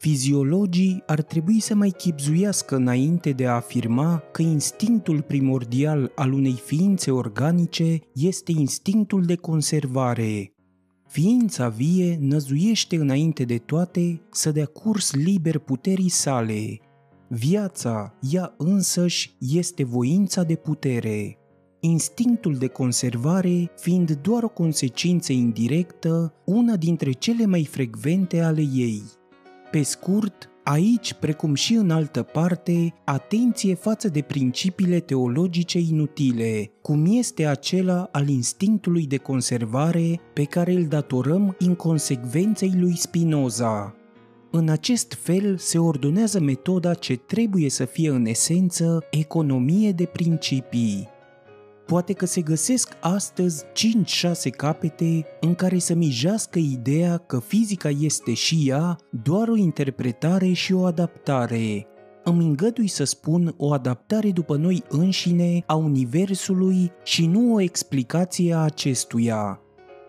Fiziologii ar trebui să mai chipzuiască înainte de a afirma că instinctul primordial al unei ființe organice este instinctul de conservare. Ființa vie năzuiește înainte de toate să dea curs liber puterii sale. Viața, ea însăși, este voința de putere. Instinctul de conservare fiind doar o consecință indirectă, una dintre cele mai frecvente ale ei – pe scurt, aici, precum și în altă parte, atenție față de principiile teologice inutile, cum este acela al instinctului de conservare pe care îl datorăm inconsecvenței lui Spinoza. În acest fel se ordonează metoda ce trebuie să fie în esență economie de principii Poate că se găsesc astăzi 5-6 capete în care să mijească ideea că fizica este și ea doar o interpretare și o adaptare. Îmi îngădui să spun o adaptare după noi înșine a Universului și nu o explicație a acestuia.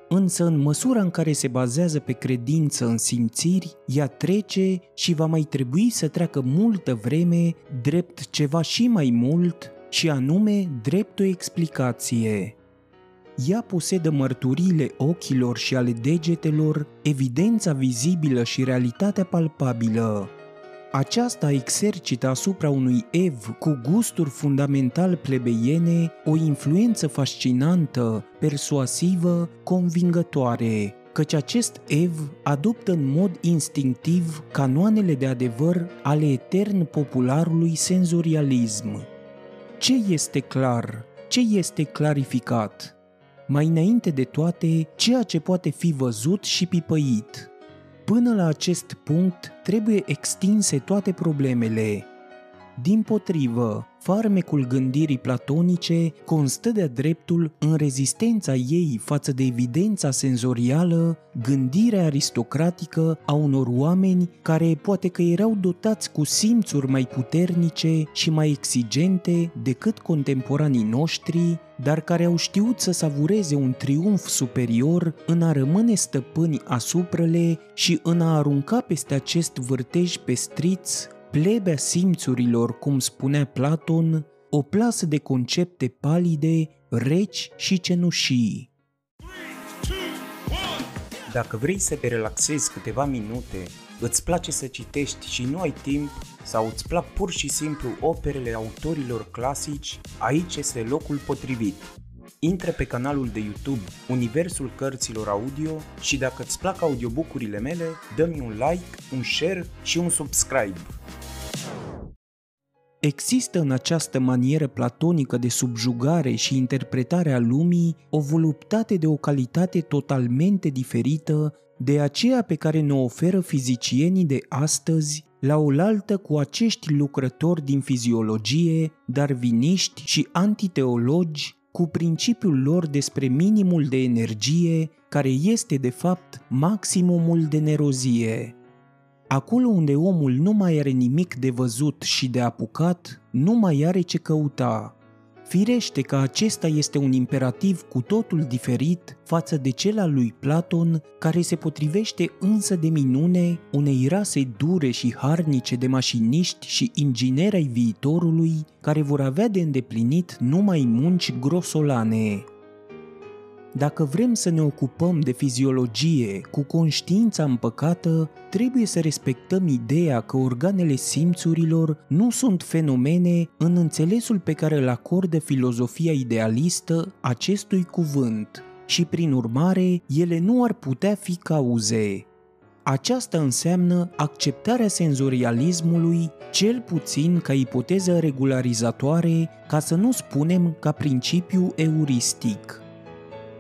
Însă în măsura în care se bazează pe credință în simțiri, ea trece și va mai trebui să treacă multă vreme drept ceva și mai mult și anume dreptul explicație. Ea posedă mărturiile ochilor și ale degetelor, evidența vizibilă și realitatea palpabilă. Aceasta exercită asupra unui ev cu gusturi fundamental plebeiene o influență fascinantă, persuasivă, convingătoare, căci acest ev adoptă în mod instinctiv canoanele de adevăr ale etern popularului senzorialism. Ce este clar? Ce este clarificat? Mai înainte de toate, ceea ce poate fi văzut și pipăit. Până la acest punct, trebuie extinse toate problemele, din potrivă, farmecul gândirii platonice constă de dreptul în rezistența ei față de evidența senzorială, gândirea aristocratică a unor oameni care poate că erau dotați cu simțuri mai puternice și mai exigente decât contemporanii noștri, dar care au știut să savureze un triumf superior în a rămâne stăpâni asupra le și în a arunca peste acest vârtej pestriț plebea simțurilor, cum spunea Platon, o plasă de concepte palide, reci și cenușii. Dacă vrei să te relaxezi câteva minute, îți place să citești și nu ai timp, sau îți plac pur și simplu operele autorilor clasici, aici este locul potrivit. Intră pe canalul de YouTube Universul Cărților Audio și dacă îți plac audiobook-urile mele, dă-mi un like, un share și un subscribe. Există în această manieră platonică de subjugare și interpretare a lumii o voluptate de o calitate totalmente diferită de aceea pe care ne oferă fizicienii de astăzi la oaltă cu acești lucrători din fiziologie, darviniști și antiteologi cu principiul lor despre minimul de energie, care este de fapt maximumul de nerozie. Acolo unde omul nu mai are nimic de văzut și de apucat, nu mai are ce căuta. Firește că acesta este un imperativ cu totul diferit față de cel al lui Platon, care se potrivește însă de minune unei rase dure și harnice de mașiniști și ingineri ai viitorului, care vor avea de îndeplinit numai munci grosolane. Dacă vrem să ne ocupăm de fiziologie cu conștiința împăcată, trebuie să respectăm ideea că organele simțurilor nu sunt fenomene în înțelesul pe care îl acordă filozofia idealistă acestui cuvânt și, prin urmare, ele nu ar putea fi cauze. Aceasta înseamnă acceptarea senzorialismului, cel puțin ca ipoteză regularizatoare, ca să nu spunem ca principiu euristic.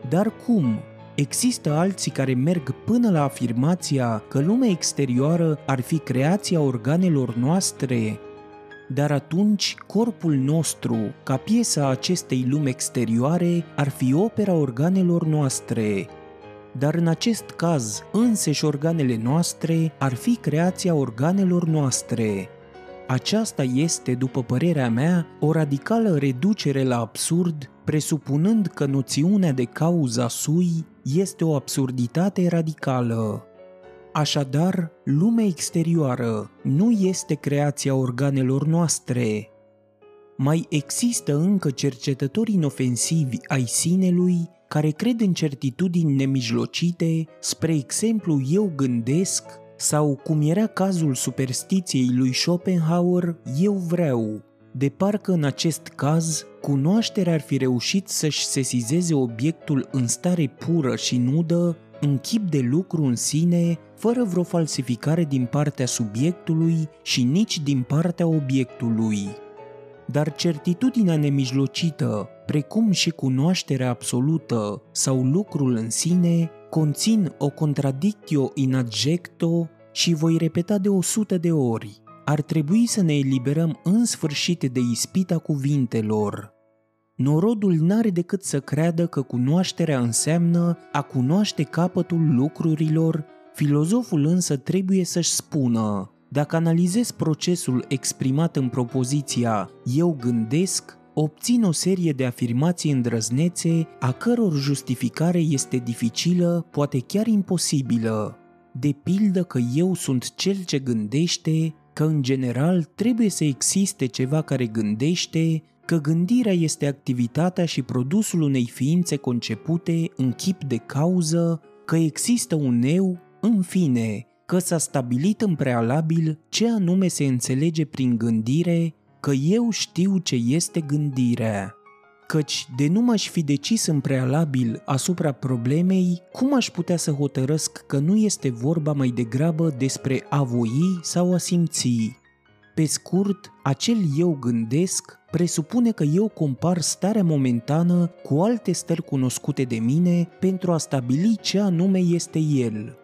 Dar cum? Există alții care merg până la afirmația că lumea exterioară ar fi creația organelor noastre, dar atunci corpul nostru, ca piesa acestei lumi exterioare, ar fi opera organelor noastre. Dar în acest caz, înseși organele noastre ar fi creația organelor noastre. Aceasta este, după părerea mea, o radicală reducere la absurd presupunând că noțiunea de cauza sui este o absurditate radicală. Așadar, lumea exterioară nu este creația organelor noastre. Mai există încă cercetători inofensivi ai sinelui care cred în certitudini nemijlocite, spre exemplu eu gândesc, sau cum era cazul superstiției lui Schopenhauer, eu vreau. De parcă în acest caz, cunoașterea ar fi reușit să-și sesizeze obiectul în stare pură și nudă, în chip de lucru în sine, fără vreo falsificare din partea subiectului și nici din partea obiectului. Dar certitudinea nemijlocită, precum și cunoașterea absolută sau lucrul în sine, conțin o contradictio in adjecto și voi repeta de o sută de ori. Ar trebui să ne eliberăm în sfârșit de ispita cuvintelor. Norodul n-are decât să creadă că cunoașterea înseamnă a cunoaște capătul lucrurilor, filozoful însă trebuie să-și spună dacă analizez procesul exprimat în propoziția eu gândesc, obțin o serie de afirmații îndrăznețe a căror justificare este dificilă, poate chiar imposibilă. De pildă că eu sunt cel ce gândește, că în general trebuie să existe ceva care gândește, că gândirea este activitatea și produsul unei ființe concepute în chip de cauză, că există un eu, în fine, că s-a stabilit în prealabil ce anume se înțelege prin gândire, că eu știu ce este gândirea. Căci de nu m-aș fi decis în prealabil asupra problemei, cum aș putea să hotărăsc că nu este vorba mai degrabă despre a voi sau a simți? Pe scurt, acel eu gândesc presupune că eu compar starea momentană cu alte stări cunoscute de mine pentru a stabili ce anume este el.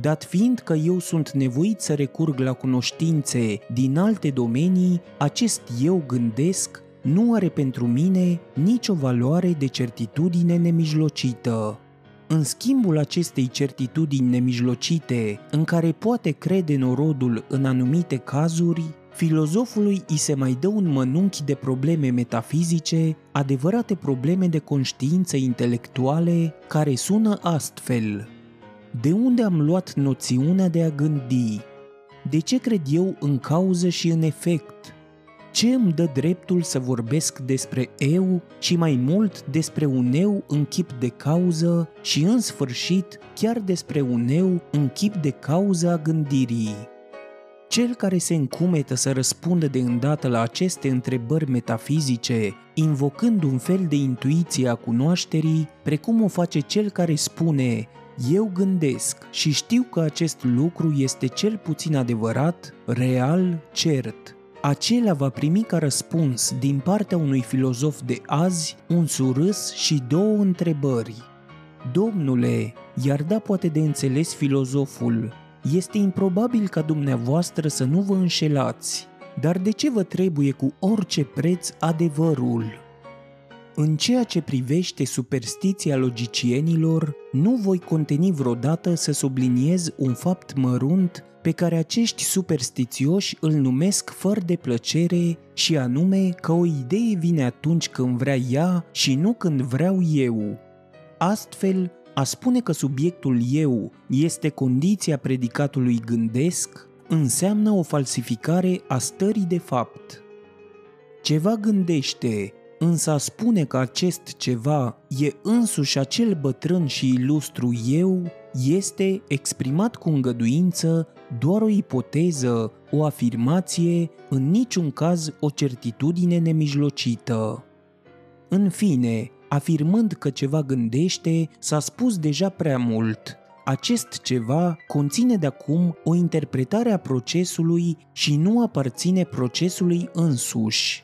Dat fiind că eu sunt nevoit să recurg la cunoștințe din alte domenii, acest eu gândesc nu are pentru mine nicio valoare de certitudine nemijlocită. În schimbul acestei certitudini nemijlocite, în care poate crede norodul în anumite cazuri, filozofului îi se mai dă un mănunchi de probleme metafizice, adevărate probleme de conștiință intelectuale, care sună astfel – de unde am luat noțiunea de a gândi? De ce cred eu în cauză și în efect? Ce îmi dă dreptul să vorbesc despre eu și mai mult despre un eu în chip de cauză și în sfârșit chiar despre un eu în chip de cauză a gândirii? Cel care se încumetă să răspundă de îndată la aceste întrebări metafizice, invocând un fel de intuiție a cunoașterii, precum o face cel care spune eu gândesc și știu că acest lucru este cel puțin adevărat, real, cert. Acela va primi ca răspuns din partea unui filozof de azi un surâs și două întrebări. Domnule, iar da poate de înțeles filozoful, este improbabil ca dumneavoastră să nu vă înșelați, dar de ce vă trebuie cu orice preț adevărul? În ceea ce privește superstiția logicienilor, nu voi conteni vreodată să subliniez un fapt mărunt pe care acești superstițioși îl numesc fără de plăcere și anume că o idee vine atunci când vrea ea și nu când vreau eu. Astfel, a spune că subiectul eu este condiția predicatului gândesc înseamnă o falsificare a stării de fapt. Ceva gândește, însă a spune că acest ceva e însuși acel bătrân și ilustru eu este exprimat cu îngăduință doar o ipoteză, o afirmație, în niciun caz o certitudine nemijlocită. În fine, afirmând că ceva gândește, s-a spus deja prea mult. Acest ceva conține de acum o interpretare a procesului și nu aparține procesului însuși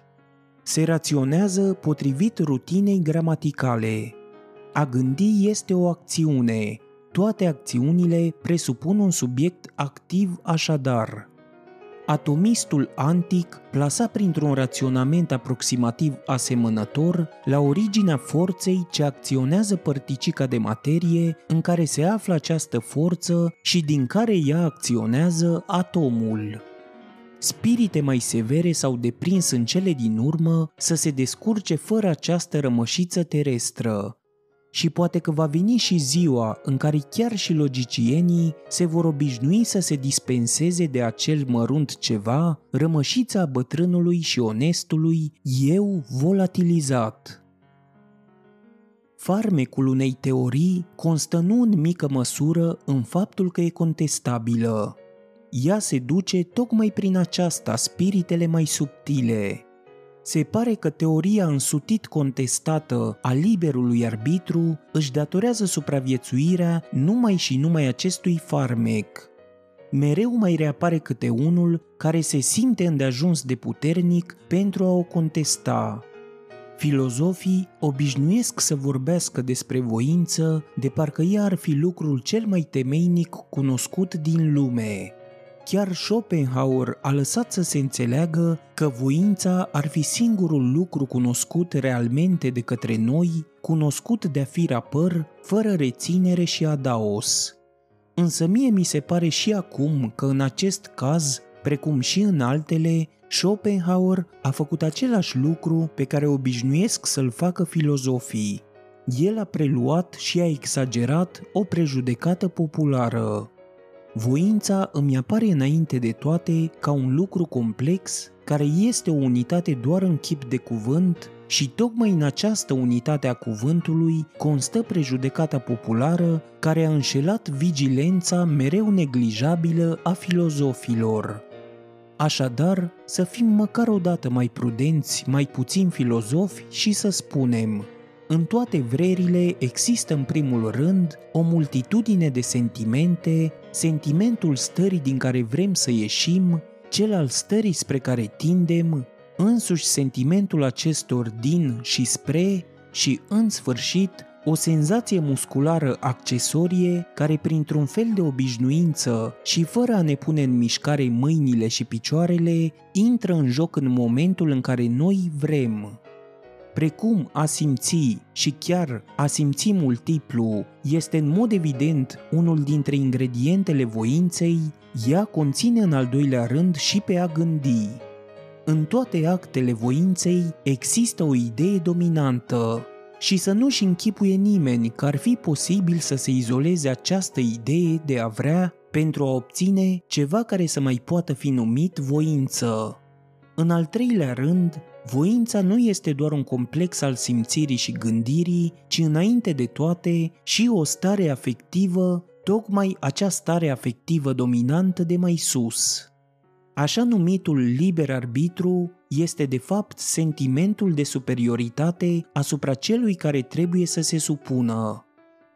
se raționează potrivit rutinei gramaticale. A gândi este o acțiune. Toate acțiunile presupun un subiect activ așadar. Atomistul antic plasa printr-un raționament aproximativ asemănător la originea forței ce acționează părticica de materie în care se află această forță și din care ea acționează atomul. Spirite mai severe s-au deprins în cele din urmă să se descurce fără această rămășiță terestră. și poate că va veni și ziua în care chiar și logicienii se vor obișnui să se dispenseze de acel mărunt ceva, rămășița bătrânului și onestului, eu volatilizat. Farmecul unei teorii constă nu în mică măsură în faptul că e contestabilă. Ea se duce tocmai prin aceasta spiritele mai subtile, se pare că teoria însutit contestată a liberului arbitru își datorează supraviețuirea numai și numai acestui farmec. Mereu mai reapare câte unul care se simte îndeajuns de puternic pentru a o contesta. Filozofii obișnuiesc să vorbească despre voință de parcă ea ar fi lucrul cel mai temeinic cunoscut din lume – Chiar Schopenhauer a lăsat să se înțeleagă că voința ar fi singurul lucru cunoscut realmente de către noi, cunoscut de-a fi rapăr, fără reținere și adaos. Însă mie mi se pare și acum că în acest caz, precum și în altele, Schopenhauer a făcut același lucru pe care obișnuiesc să-l facă filozofii. El a preluat și a exagerat o prejudecată populară. Voința îmi apare înainte de toate ca un lucru complex care este o unitate doar în chip de cuvânt și tocmai în această unitate a cuvântului constă prejudecata populară care a înșelat vigilența mereu neglijabilă a filozofilor. Așadar, să fim măcar o dată mai prudenți, mai puțin filozofi și să spunem – în toate vrerile există în primul rând o multitudine de sentimente, sentimentul stării din care vrem să ieșim, cel al stării spre care tindem, însuși sentimentul acestor din și spre și, în sfârșit, o senzație musculară accesorie care, printr-un fel de obișnuință și fără a ne pune în mișcare mâinile și picioarele, intră în joc în momentul în care noi vrem. Precum a simți și chiar a simți multiplu este în mod evident unul dintre ingredientele voinței, ea conține în al doilea rând și pe a gândi. În toate actele voinței există o idee dominantă și să nu-și închipuie nimeni că ar fi posibil să se izoleze această idee de a vrea pentru a obține ceva care să mai poată fi numit voință. În al treilea rând, Voința nu este doar un complex al simțirii și gândirii, ci înainte de toate și o stare afectivă, tocmai acea stare afectivă dominantă de mai sus. Așa numitul liber arbitru este de fapt sentimentul de superioritate asupra celui care trebuie să se supună.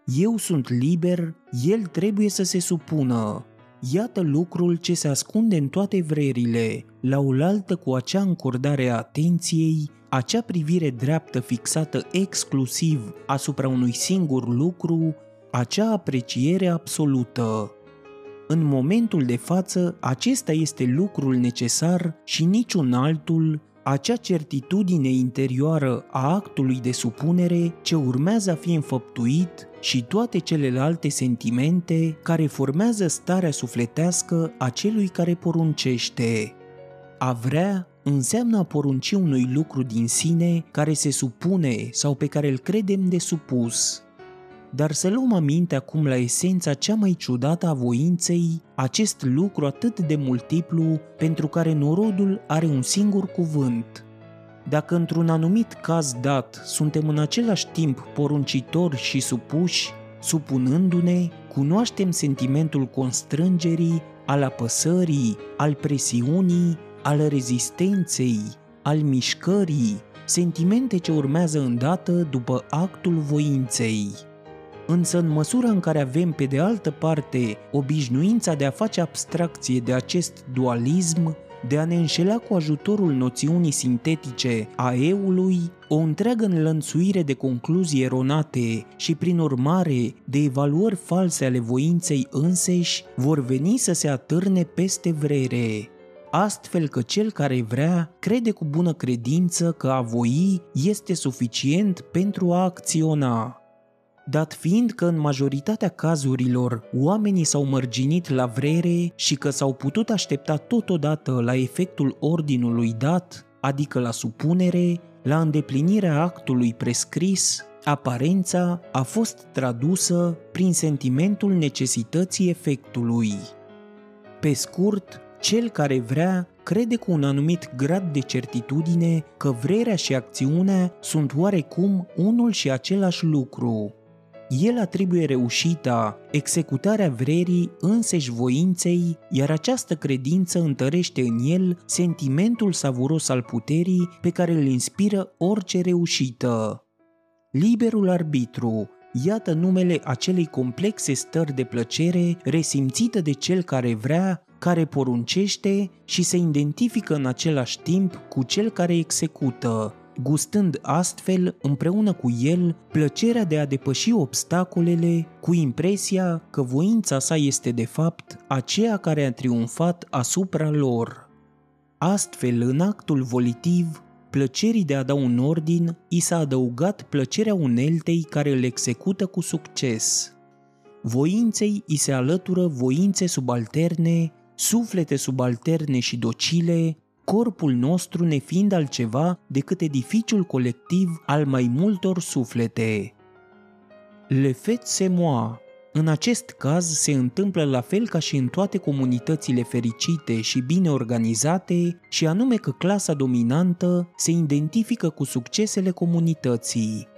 Eu sunt liber, el trebuie să se supună, Iată lucrul ce se ascunde în toate vrerile, la oaltă cu acea încordare a atenției, acea privire dreaptă fixată exclusiv asupra unui singur lucru, acea apreciere absolută. În momentul de față, acesta este lucrul necesar și niciun altul acea certitudine interioară a actului de supunere ce urmează a fi înfăptuit și toate celelalte sentimente care formează starea sufletească a celui care poruncește. A vrea înseamnă a porunci unui lucru din sine care se supune sau pe care îl credem de supus. Dar să luăm aminte acum la esența cea mai ciudată a voinței, acest lucru atât de multiplu pentru care norodul are un singur cuvânt. Dacă într-un anumit caz dat suntem în același timp poruncitori și supuși, supunându-ne, cunoaștem sentimentul constrângerii, al apăsării, al presiunii, al rezistenței, al mișcării, sentimente ce urmează îndată după actul voinței. Însă în măsura în care avem pe de altă parte obișnuința de a face abstracție de acest dualism, de a ne înșela cu ajutorul noțiunii sintetice a eului, o întreagă înlănțuire de concluzii eronate și, prin urmare, de evaluări false ale voinței înseși, vor veni să se atârne peste vrere, astfel că cel care vrea crede cu bună credință că a voi este suficient pentru a acționa. Dat fiind că în majoritatea cazurilor oamenii s-au mărginit la vrere și că s-au putut aștepta totodată la efectul ordinului dat, adică la supunere, la îndeplinirea actului prescris, Aparența a fost tradusă prin sentimentul necesității efectului. Pe scurt, cel care vrea crede cu un anumit grad de certitudine că vrerea și acțiunea sunt oarecum unul și același lucru. El atribuie reușita, executarea vrerii înseși voinței, iar această credință întărește în el sentimentul savuros al puterii pe care îl inspiră orice reușită. Liberul arbitru, iată numele acelei complexe stări de plăcere resimțită de cel care vrea, care poruncește și se identifică în același timp cu cel care execută, gustând astfel împreună cu el plăcerea de a depăși obstacolele cu impresia că voința sa este de fapt aceea care a triumfat asupra lor. Astfel, în actul volitiv, plăcerii de a da un ordin, i s-a adăugat plăcerea uneltei care îl execută cu succes. Voinței i se alătură voințe subalterne, suflete subalterne și docile, corpul nostru nefiind altceva decât edificiul colectiv al mai multor suflete. Le fait c'est moi. În acest caz se întâmplă la fel ca și în toate comunitățile fericite și bine organizate, și anume că clasa dominantă se identifică cu succesele comunității.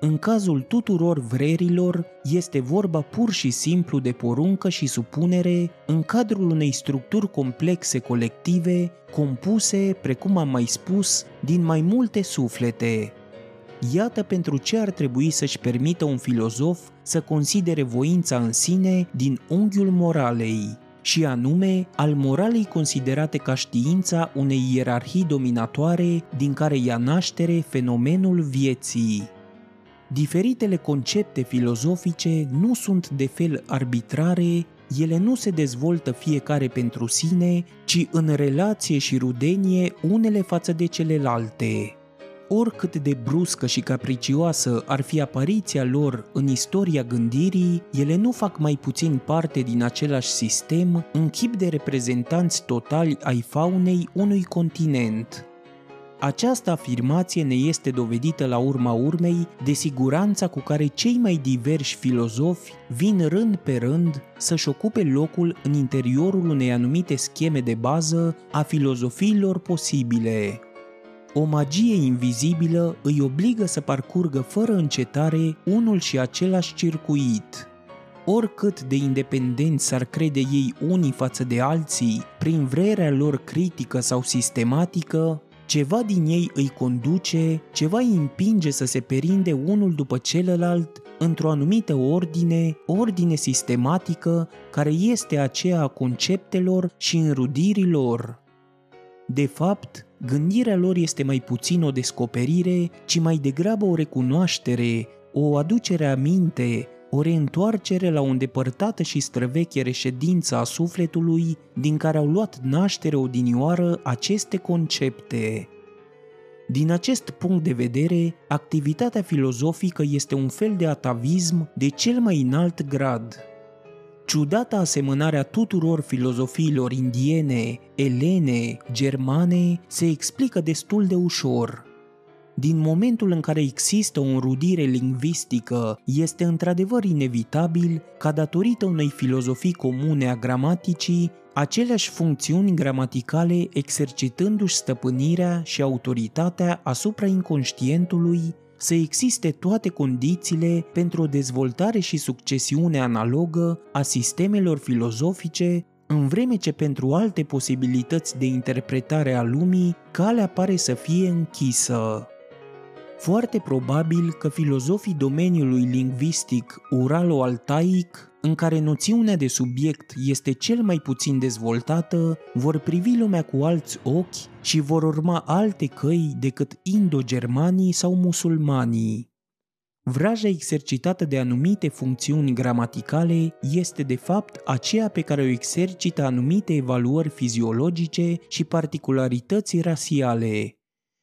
În cazul tuturor vrerilor, este vorba pur și simplu de poruncă și supunere în cadrul unei structuri complexe colective, compuse, precum am mai spus, din mai multe suflete. Iată pentru ce ar trebui să-și permită un filozof să considere voința în sine din unghiul moralei, și anume al moralei considerate ca știința unei ierarhii dominatoare din care ia naștere fenomenul vieții. Diferitele concepte filozofice nu sunt de fel arbitrare, ele nu se dezvoltă fiecare pentru sine, ci în relație și rudenie unele față de celelalte. Oricât de bruscă și capricioasă ar fi apariția lor în istoria gândirii, ele nu fac mai puțin parte din același sistem în chip de reprezentanți totali ai faunei unui continent. Această afirmație ne este dovedită la urma urmei de siguranța cu care cei mai diversi filozofi vin rând pe rând să-și ocupe locul în interiorul unei anumite scheme de bază a filozofiilor posibile. O magie invizibilă îi obligă să parcurgă fără încetare unul și același circuit. Oricât de independenți s-ar crede ei unii față de alții, prin vrerea lor critică sau sistematică, ceva din ei îi conduce, ceva îi împinge să se perinde unul după celălalt într-o anumită ordine, ordine sistematică, care este aceea a conceptelor și înrudirilor. De fapt, gândirea lor este mai puțin o descoperire, ci mai degrabă o recunoaștere, o aducere a minte, o reîntoarcere la o îndepărtată și străveche reședință a sufletului din care au luat naștere odinioară aceste concepte. Din acest punct de vedere, activitatea filozofică este un fel de atavism de cel mai înalt grad. Ciudata asemănarea tuturor filozofiilor indiene, elene, germane se explică destul de ușor – din momentul în care există o înrudire lingvistică, este într-adevăr inevitabil ca datorită unei filozofii comune a gramaticii, aceleași funcțiuni gramaticale exercitându-și stăpânirea și autoritatea asupra inconștientului, să existe toate condițiile pentru o dezvoltare și succesiune analogă a sistemelor filozofice, în vreme ce pentru alte posibilități de interpretare a lumii, calea pare să fie închisă. Foarte probabil că filozofii domeniului lingvistic uralo-altaic, în care noțiunea de subiect este cel mai puțin dezvoltată, vor privi lumea cu alți ochi și vor urma alte căi decât indo-germanii sau musulmanii. Vraja exercitată de anumite funcțiuni gramaticale este de fapt aceea pe care o exercită anumite evaluări fiziologice și particularități rasiale,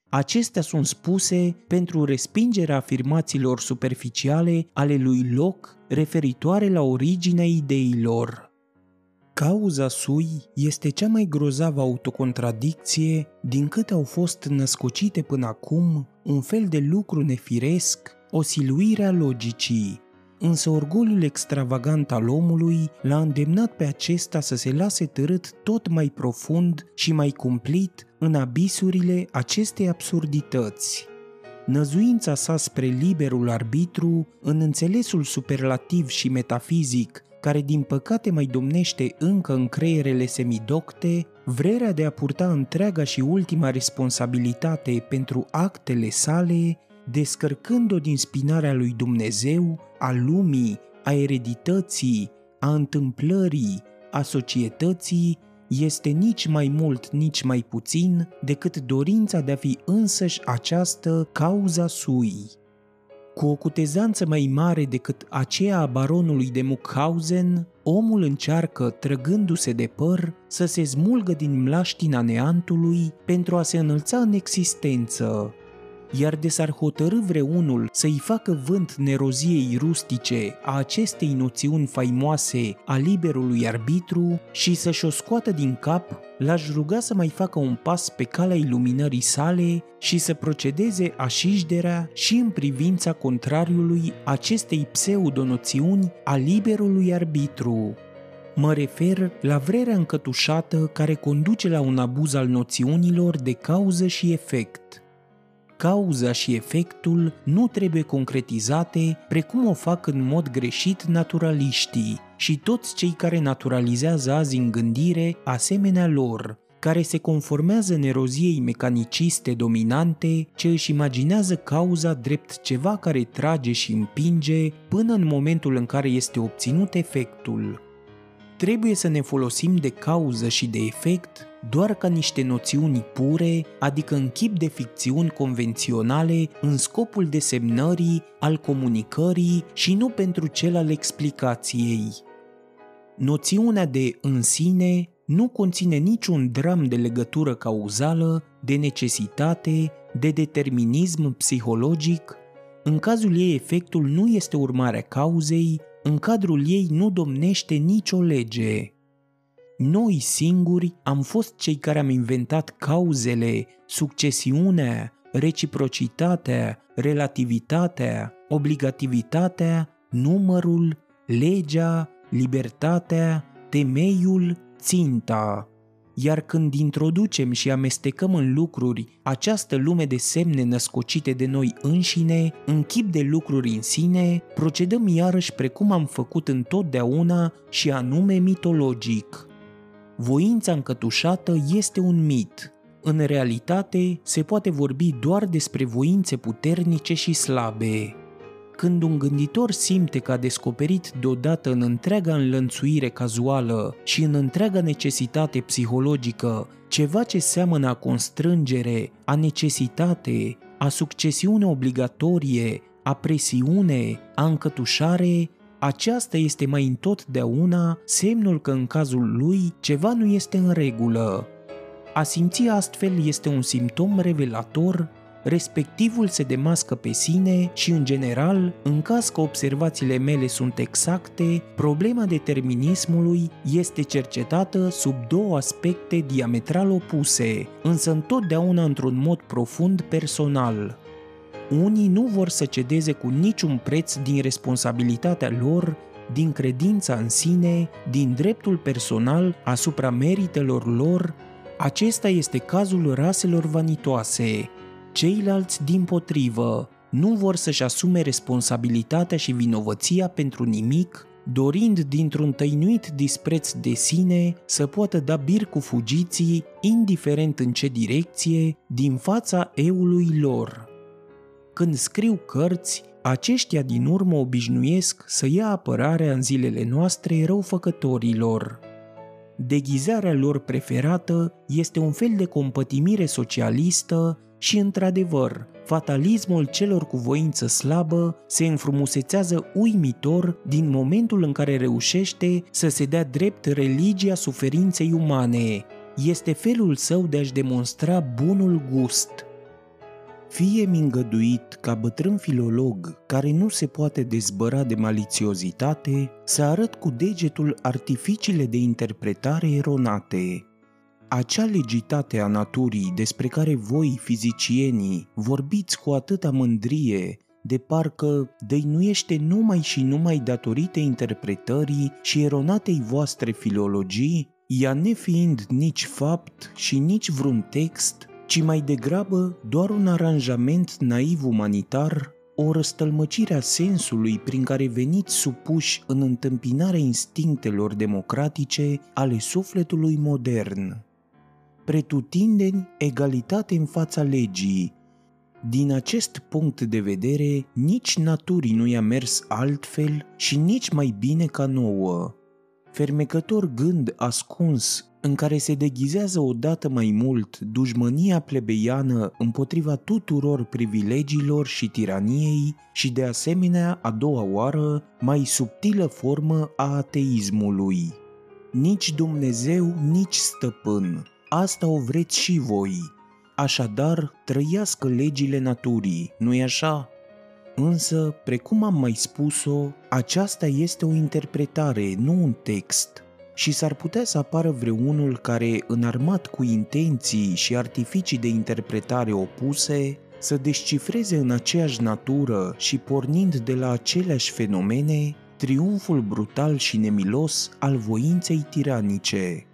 Acestea sunt spuse pentru respingerea afirmațiilor superficiale ale lui Locke referitoare la originea ideilor. Cauza sui este cea mai grozavă autocontradicție din câte au fost născocite până acum un fel de lucru nefiresc, o siluire a logicii, însă orgoliul extravagant al omului l-a îndemnat pe acesta să se lase târât tot mai profund și mai cumplit în abisurile acestei absurdități. Năzuința sa spre liberul arbitru, în înțelesul superlativ și metafizic care din păcate mai domnește încă în creierele semidocte, vrerea de a purta întreaga și ultima responsabilitate pentru actele sale, descărcând-o din spinarea lui Dumnezeu, a lumii, a eredității, a întâmplării, a societății, este nici mai mult, nici mai puțin decât dorința de a fi însăși această cauza sui. Cu o cutezanță mai mare decât aceea a baronului de Muckhausen, omul încearcă, trăgându-se de păr, să se smulgă din mlaștina neantului pentru a se înălța în existență, iar de s-ar hotărâ vreunul să-i facă vânt neroziei rustice a acestei noțiuni faimoase a liberului arbitru și să-și o scoată din cap, l-aș ruga să mai facă un pas pe calea iluminării sale și să procedeze așișderea și în privința contrariului acestei pseudonoțiuni a liberului arbitru, Mă refer la vrerea încătușată care conduce la un abuz al noțiunilor de cauză și efect cauza și efectul nu trebuie concretizate precum o fac în mod greșit naturaliștii și toți cei care naturalizează azi în gândire asemenea lor, care se conformează neroziei mecaniciste dominante ce își imaginează cauza drept ceva care trage și împinge până în momentul în care este obținut efectul. Trebuie să ne folosim de cauză și de efect doar ca niște noțiuni pure, adică în chip de ficțiuni convenționale, în scopul desemnării, al comunicării și nu pentru cel al explicației. Noțiunea de în sine nu conține niciun dram de legătură cauzală, de necesitate, de determinism psihologic. În cazul ei, efectul nu este urmarea cauzei, în cadrul ei nu domnește nicio lege. Noi singuri am fost cei care am inventat cauzele, succesiunea, reciprocitatea, relativitatea, obligativitatea, numărul, legea, libertatea, temeiul, ținta. Iar când introducem și amestecăm în lucruri această lume de semne născocite de noi înșine, în chip de lucruri în sine, procedăm iarăși precum am făcut întotdeauna și anume mitologic voința încătușată este un mit. În realitate, se poate vorbi doar despre voințe puternice și slabe. Când un gânditor simte că a descoperit deodată în întreaga înlănțuire cazuală și în întreaga necesitate psihologică ceva ce seamănă a constrângere, a necesitate, a succesiune obligatorie, a presiune, a încătușare, aceasta este mai întotdeauna semnul că în cazul lui ceva nu este în regulă. A simți astfel este un simptom revelator respectivul se demască pe sine și, în general, în caz că observațiile mele sunt exacte, problema determinismului este cercetată sub două aspecte diametral opuse, însă întotdeauna într-un mod profund personal. Unii nu vor să cedeze cu niciun preț din responsabilitatea lor, din credința în sine, din dreptul personal asupra meritelor lor. Acesta este cazul raselor vanitoase. Ceilalți, din potrivă, nu vor să-și asume responsabilitatea și vinovăția pentru nimic, dorind dintr-un tăinuit dispreț de sine să poată da bir cu fugiții, indiferent în ce direcție, din fața eului lor. Când scriu cărți, aceștia din urmă obișnuiesc să ia apărarea în zilele noastre răufăcătorilor. Deghizarea lor preferată este un fel de compătimire socialistă și, într-adevăr, fatalismul celor cu voință slabă se înfrumusețează uimitor din momentul în care reușește să se dea drept religia suferinței umane. Este felul său de a-și demonstra bunul gust – fie-mi îngăduit ca bătrân filolog care nu se poate dezbăra de malițiozitate să arăt cu degetul artificiile de interpretare eronate. Acea legitate a naturii despre care voi, fizicienii, vorbiți cu atâta mândrie, de parcă dăinuiește numai și numai datorită interpretării și eronatei voastre filologii, ea nefiind nici fapt și nici vreun text, ci mai degrabă doar un aranjament naiv umanitar, o răstălmăcire a sensului prin care veniți supuși în întâmpinarea instinctelor democratice ale sufletului modern. Pretutindeni egalitate în fața legii, din acest punct de vedere, nici naturii nu i-a mers altfel și nici mai bine ca nouă. Fermecător gând ascuns în care se deghizează odată mai mult dușmânia plebeiană împotriva tuturor privilegiilor și tiraniei și de asemenea a doua oară mai subtilă formă a ateismului. Nici Dumnezeu, nici stăpân. Asta o vreți și voi, Așadar, trăiască legile naturii, nu-i așa? Însă, precum am mai spus-o, aceasta este o interpretare, nu un text. Și s-ar putea să apară vreunul care, înarmat cu intenții și artificii de interpretare opuse, să descifreze în aceeași natură și pornind de la aceleași fenomene, triumful brutal și nemilos al voinței tiranice,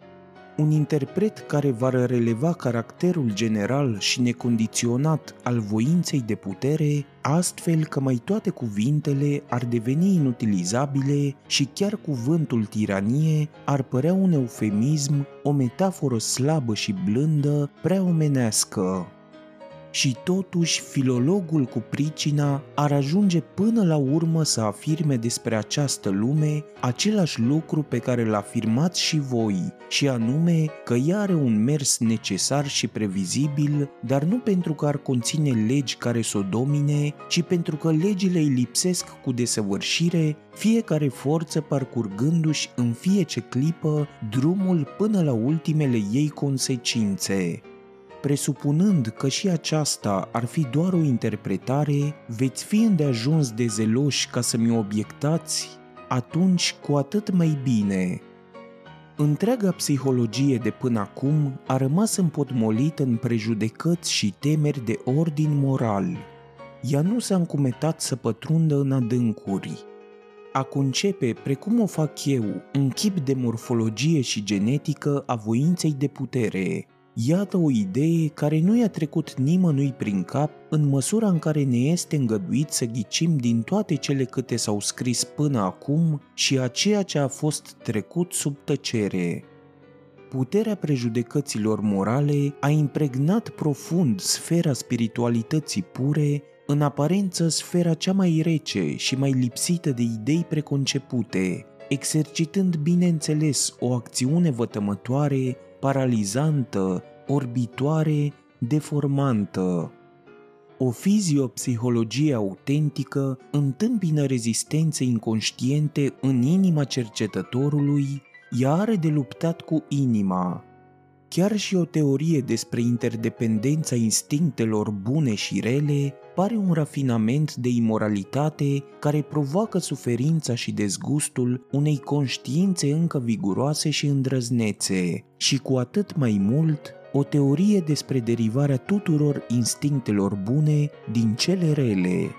un interpret care va releva caracterul general și necondiționat al voinței de putere, astfel că mai toate cuvintele ar deveni inutilizabile și chiar cuvântul tiranie ar părea un eufemism, o metaforă slabă și blândă, prea omenească și totuși filologul cu pricina ar ajunge până la urmă să afirme despre această lume același lucru pe care l afirmați și voi, și anume că ea are un mers necesar și previzibil, dar nu pentru că ar conține legi care să o domine, ci pentru că legile îi lipsesc cu desăvârșire, fiecare forță parcurgându-și în fiece clipă drumul până la ultimele ei consecințe presupunând că și aceasta ar fi doar o interpretare, veți fi îndeajuns de zeloși ca să-mi obiectați, atunci cu atât mai bine. Întreaga psihologie de până acum a rămas împotmolită în prejudecăți și temeri de ordin moral. Ea nu s-a încumetat să pătrundă în adâncuri. A concepe, precum o fac eu, un chip de morfologie și genetică a voinței de putere, Iată o idee care nu i-a trecut nimănui prin cap în măsura în care ne este îngăduit să ghicim din toate cele câte s-au scris până acum și a ceea ce a fost trecut sub tăcere. Puterea prejudecăților morale a impregnat profund sfera spiritualității pure, în aparență sfera cea mai rece și mai lipsită de idei preconcepute, exercitând bineînțeles o acțiune vătămătoare paralizantă, orbitoare, deformantă. O fiziopsihologie autentică întâmpină rezistențe inconștiente în inima cercetătorului, ea are de luptat cu inima. Chiar și o teorie despre interdependența instinctelor bune și rele pare un rafinament de imoralitate care provoacă suferința și dezgustul unei conștiințe încă viguroase și îndrăznețe, și cu atât mai mult o teorie despre derivarea tuturor instinctelor bune din cele rele.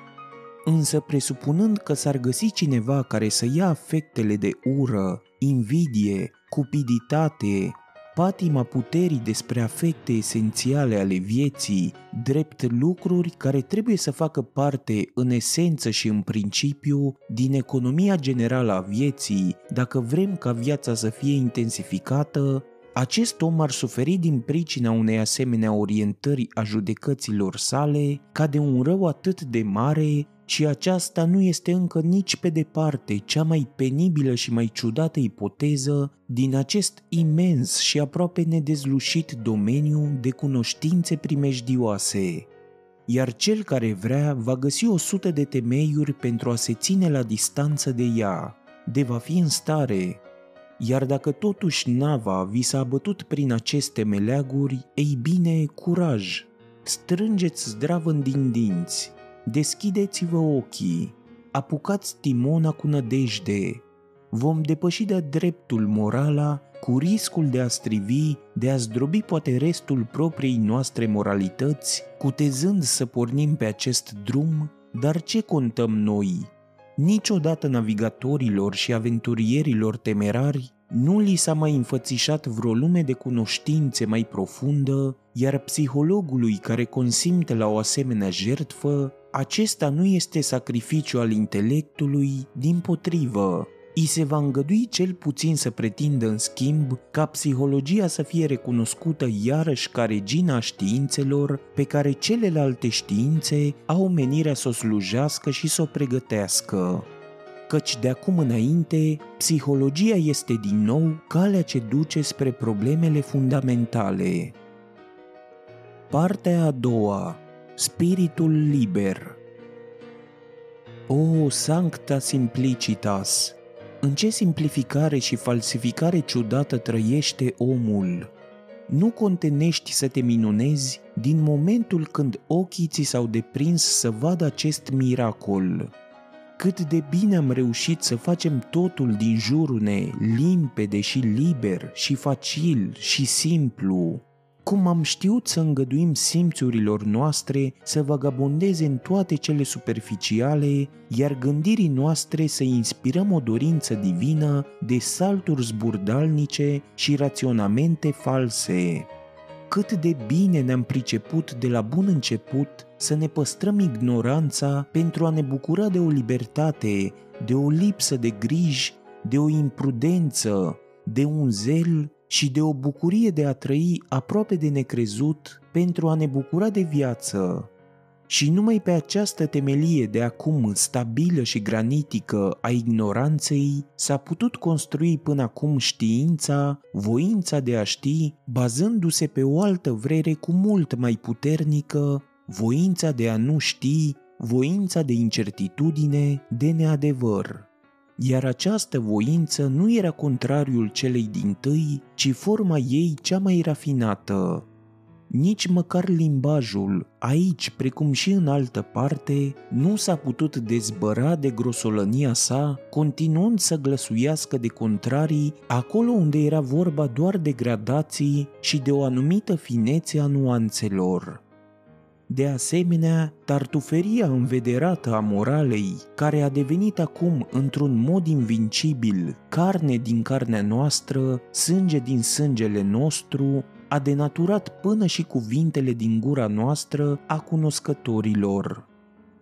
Însă presupunând că s-ar găsi cineva care să ia afectele de ură, invidie, cupiditate, patima puterii despre afecte esențiale ale vieții, drept lucruri care trebuie să facă parte în esență și în principiu din economia generală a vieții, dacă vrem ca viața să fie intensificată, acest om ar suferi din pricina unei asemenea orientări a judecăților sale ca de un rău atât de mare și aceasta nu este încă nici pe departe cea mai penibilă și mai ciudată ipoteză din acest imens și aproape nedezlușit domeniu de cunoștințe primejdioase. Iar cel care vrea va găsi o sută de temeiuri pentru a se ține la distanță de ea, de va fi în stare. Iar dacă totuși nava vi s-a bătut prin aceste meleaguri, ei bine, curaj! Strângeți zdravăn din dinți, Deschideți-vă ochii, apucați timona cu nădejde. Vom depăși de dreptul morala cu riscul de a strivi, de a zdrobi poate restul propriei noastre moralități, cutezând să pornim pe acest drum dar ce contăm noi? Niciodată navigatorilor și aventurierilor temerari nu li s-a mai înfățișat vreo lume de cunoștințe mai profundă, iar psihologului care consimte la o asemenea jertfă, acesta nu este sacrificiu al intelectului, din potrivă, I se va îngădui cel puțin să pretindă în schimb ca psihologia să fie recunoscută iarăși ca regina științelor pe care celelalte științe au menirea să o slujească și să o pregătească căci de acum înainte, psihologia este din nou calea ce duce spre problemele fundamentale. Partea a doua. Spiritul liber. O sancta simplicitas! În ce simplificare și falsificare ciudată trăiește omul! Nu contenești să te minunezi din momentul când ochii ți s-au deprins să vadă acest miracol. Cât de bine am reușit să facem totul din jurul ne limpede și liber și facil și simplu cum am știut să îngăduim simțurilor noastre să vagabondeze în toate cele superficiale, iar gândirii noastre să inspirăm o dorință divină de salturi zburdalnice și raționamente false. Cât de bine ne-am priceput de la bun început să ne păstrăm ignoranța pentru a ne bucura de o libertate, de o lipsă de griji, de o imprudență, de un zel și de o bucurie de a trăi aproape de necrezut pentru a ne bucura de viață. Și numai pe această temelie de acum stabilă și granitică a ignoranței s-a putut construi până acum știința, voința de a ști, bazându-se pe o altă vrere cu mult mai puternică, voința de a nu ști, voința de incertitudine, de neadevăr iar această voință nu era contrariul celei din tâi, ci forma ei cea mai rafinată. Nici măcar limbajul, aici precum și în altă parte, nu s-a putut dezbăra de grosolănia sa, continuând să glăsuiască de contrarii acolo unde era vorba doar de gradații și de o anumită finețe a nuanțelor. De asemenea, tartuferia învederată a moralei, care a devenit acum într-un mod invincibil carne din carnea noastră, sânge din sângele nostru, a denaturat până și cuvintele din gura noastră a cunoscătorilor.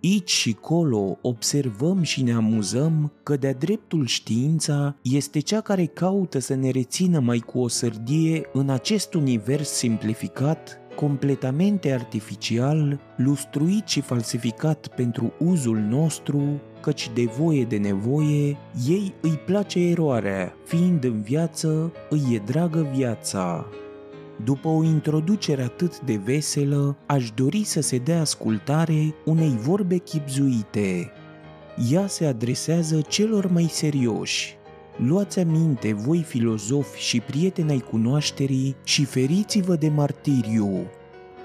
Aici și colo observăm și ne amuzăm că de-a dreptul știința este cea care caută să ne rețină mai cu o sărdie în acest univers simplificat completamente artificial, lustruit și falsificat pentru uzul nostru, căci de voie de nevoie, ei îi place eroarea, fiind în viață, îi e dragă viața. După o introducere atât de veselă, aș dori să se dea ascultare unei vorbe chipzuite. Ea se adresează celor mai serioși, Luați aminte, voi filozofi și prieteni ai cunoașterii și feriți-vă de martiriu.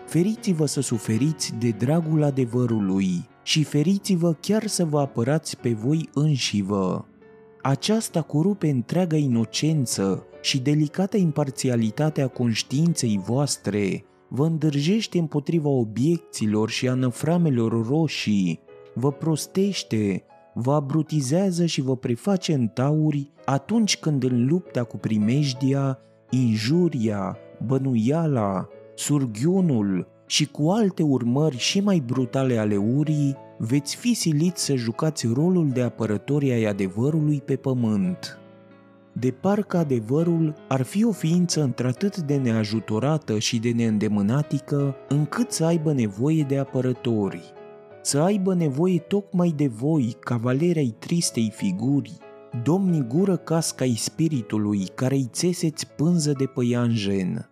Feriți-vă să suferiți de dragul adevărului și feriți-vă chiar să vă apărați pe voi înșivă. Aceasta curupe întreaga inocență și delicata imparțialitate a conștiinței voastre, vă îndârjește împotriva obiecțiilor și a năframelor roșii, vă prostește vă abrutizează și vă preface în tauri atunci când în lupta cu primejdia, injuria, bănuiala, surghiunul și cu alte urmări și mai brutale ale urii, veți fi siliți să jucați rolul de apărători ai adevărului pe pământ. De parcă adevărul ar fi o ființă într-atât de neajutorată și de neîndemânatică încât să aibă nevoie de apărători – să aibă nevoie tocmai de voi, cavalerei tristei figuri, domni gură casca spiritului care îi țeseți pânză de păianjen.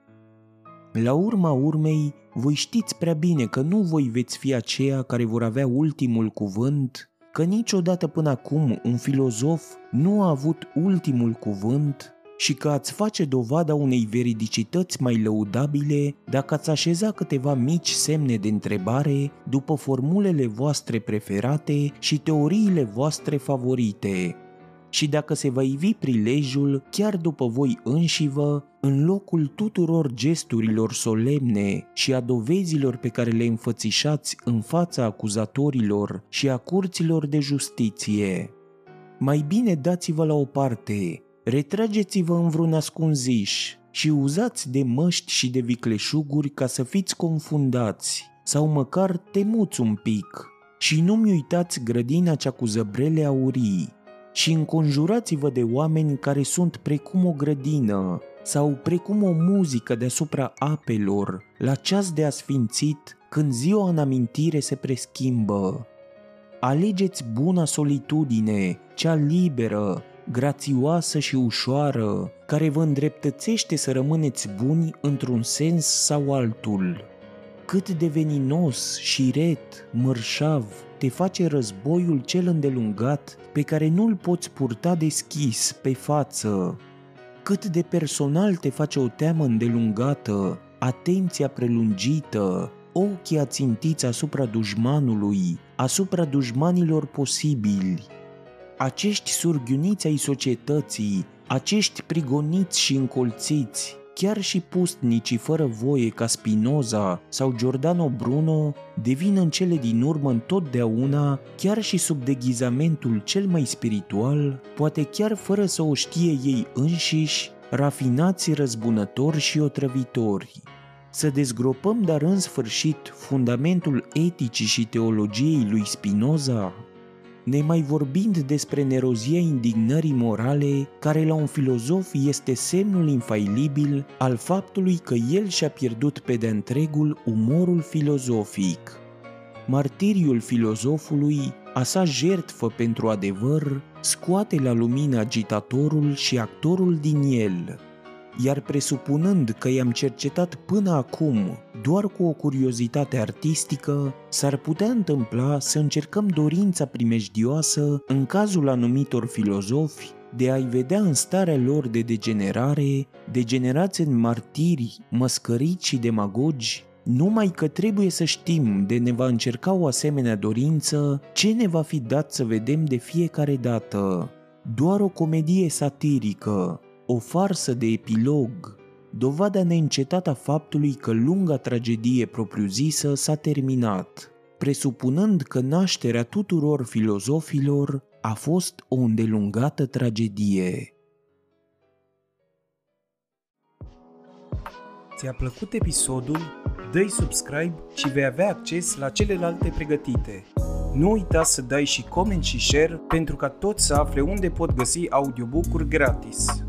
La urma urmei, voi știți prea bine că nu voi veți fi aceia care vor avea ultimul cuvânt, că niciodată până acum un filozof nu a avut ultimul cuvânt și că ați face dovada unei veridicități mai lăudabile dacă ați așeza câteva mici semne de întrebare după formulele voastre preferate și teoriile voastre favorite. și dacă se va ivi prilejul, chiar după voi înșivă, în locul tuturor gesturilor solemne și a dovezilor pe care le înfățișați în fața acuzatorilor și a curților de justiție. Mai bine dați-vă la o parte, retrageți-vă în vreun ascunziș și uzați de măști și de vicleșuguri ca să fiți confundați sau măcar temuți un pic și nu-mi uitați grădina cea cu zăbrele aurii și înconjurați-vă de oameni care sunt precum o grădină sau precum o muzică deasupra apelor, la ceas de asfințit, când ziua în amintire se preschimbă. Alegeți buna solitudine, cea liberă, grațioasă și ușoară, care vă îndreptățește să rămâneți buni într-un sens sau altul. Cât de veninos, șiret, mărșav te face războiul cel îndelungat pe care nu-l poți purta deschis pe față. Cât de personal te face o teamă îndelungată, atenția prelungită, ochii ațintiți asupra dușmanului, asupra dușmanilor posibili. Acești surghiuniți ai societății, acești prigoniți și încolțiți, chiar și pustnicii fără voie ca Spinoza sau Giordano Bruno devin în cele din urmă întotdeauna, chiar și sub deghizamentul cel mai spiritual, poate chiar fără să o știe ei înșiși, rafinați răzbunători și otrăvitori. Să dezgropăm dar în sfârșit fundamentul eticii și teologiei lui Spinoza? Nemai vorbind despre nerozia indignării morale, care la un filozof este semnul infailibil al faptului că el și-a pierdut pe de întregul umorul filozofic. Martiriul filozofului, a sa jertfă pentru adevăr, scoate la lumină agitatorul și actorul din el, iar presupunând că i-am cercetat până acum doar cu o curiozitate artistică, s-ar putea întâmpla să încercăm dorința primejdioasă în cazul anumitor filozofi de a-i vedea în starea lor de degenerare, degenerați în martiri, măscăriți și demagogi, numai că trebuie să știm de ne va încerca o asemenea dorință, ce ne va fi dat să vedem de fiecare dată. Doar o comedie satirică, o farsă de epilog, dovada neîncetată a faptului că lunga tragedie propriu-zisă s-a terminat, presupunând că nașterea tuturor filozofilor a fost o îndelungată tragedie. Ți-a plăcut episodul? Dă-i subscribe și vei avea acces la celelalte pregătite. Nu uita să dai și coment și share pentru ca toți să afle unde pot găsi audiobook-uri gratis.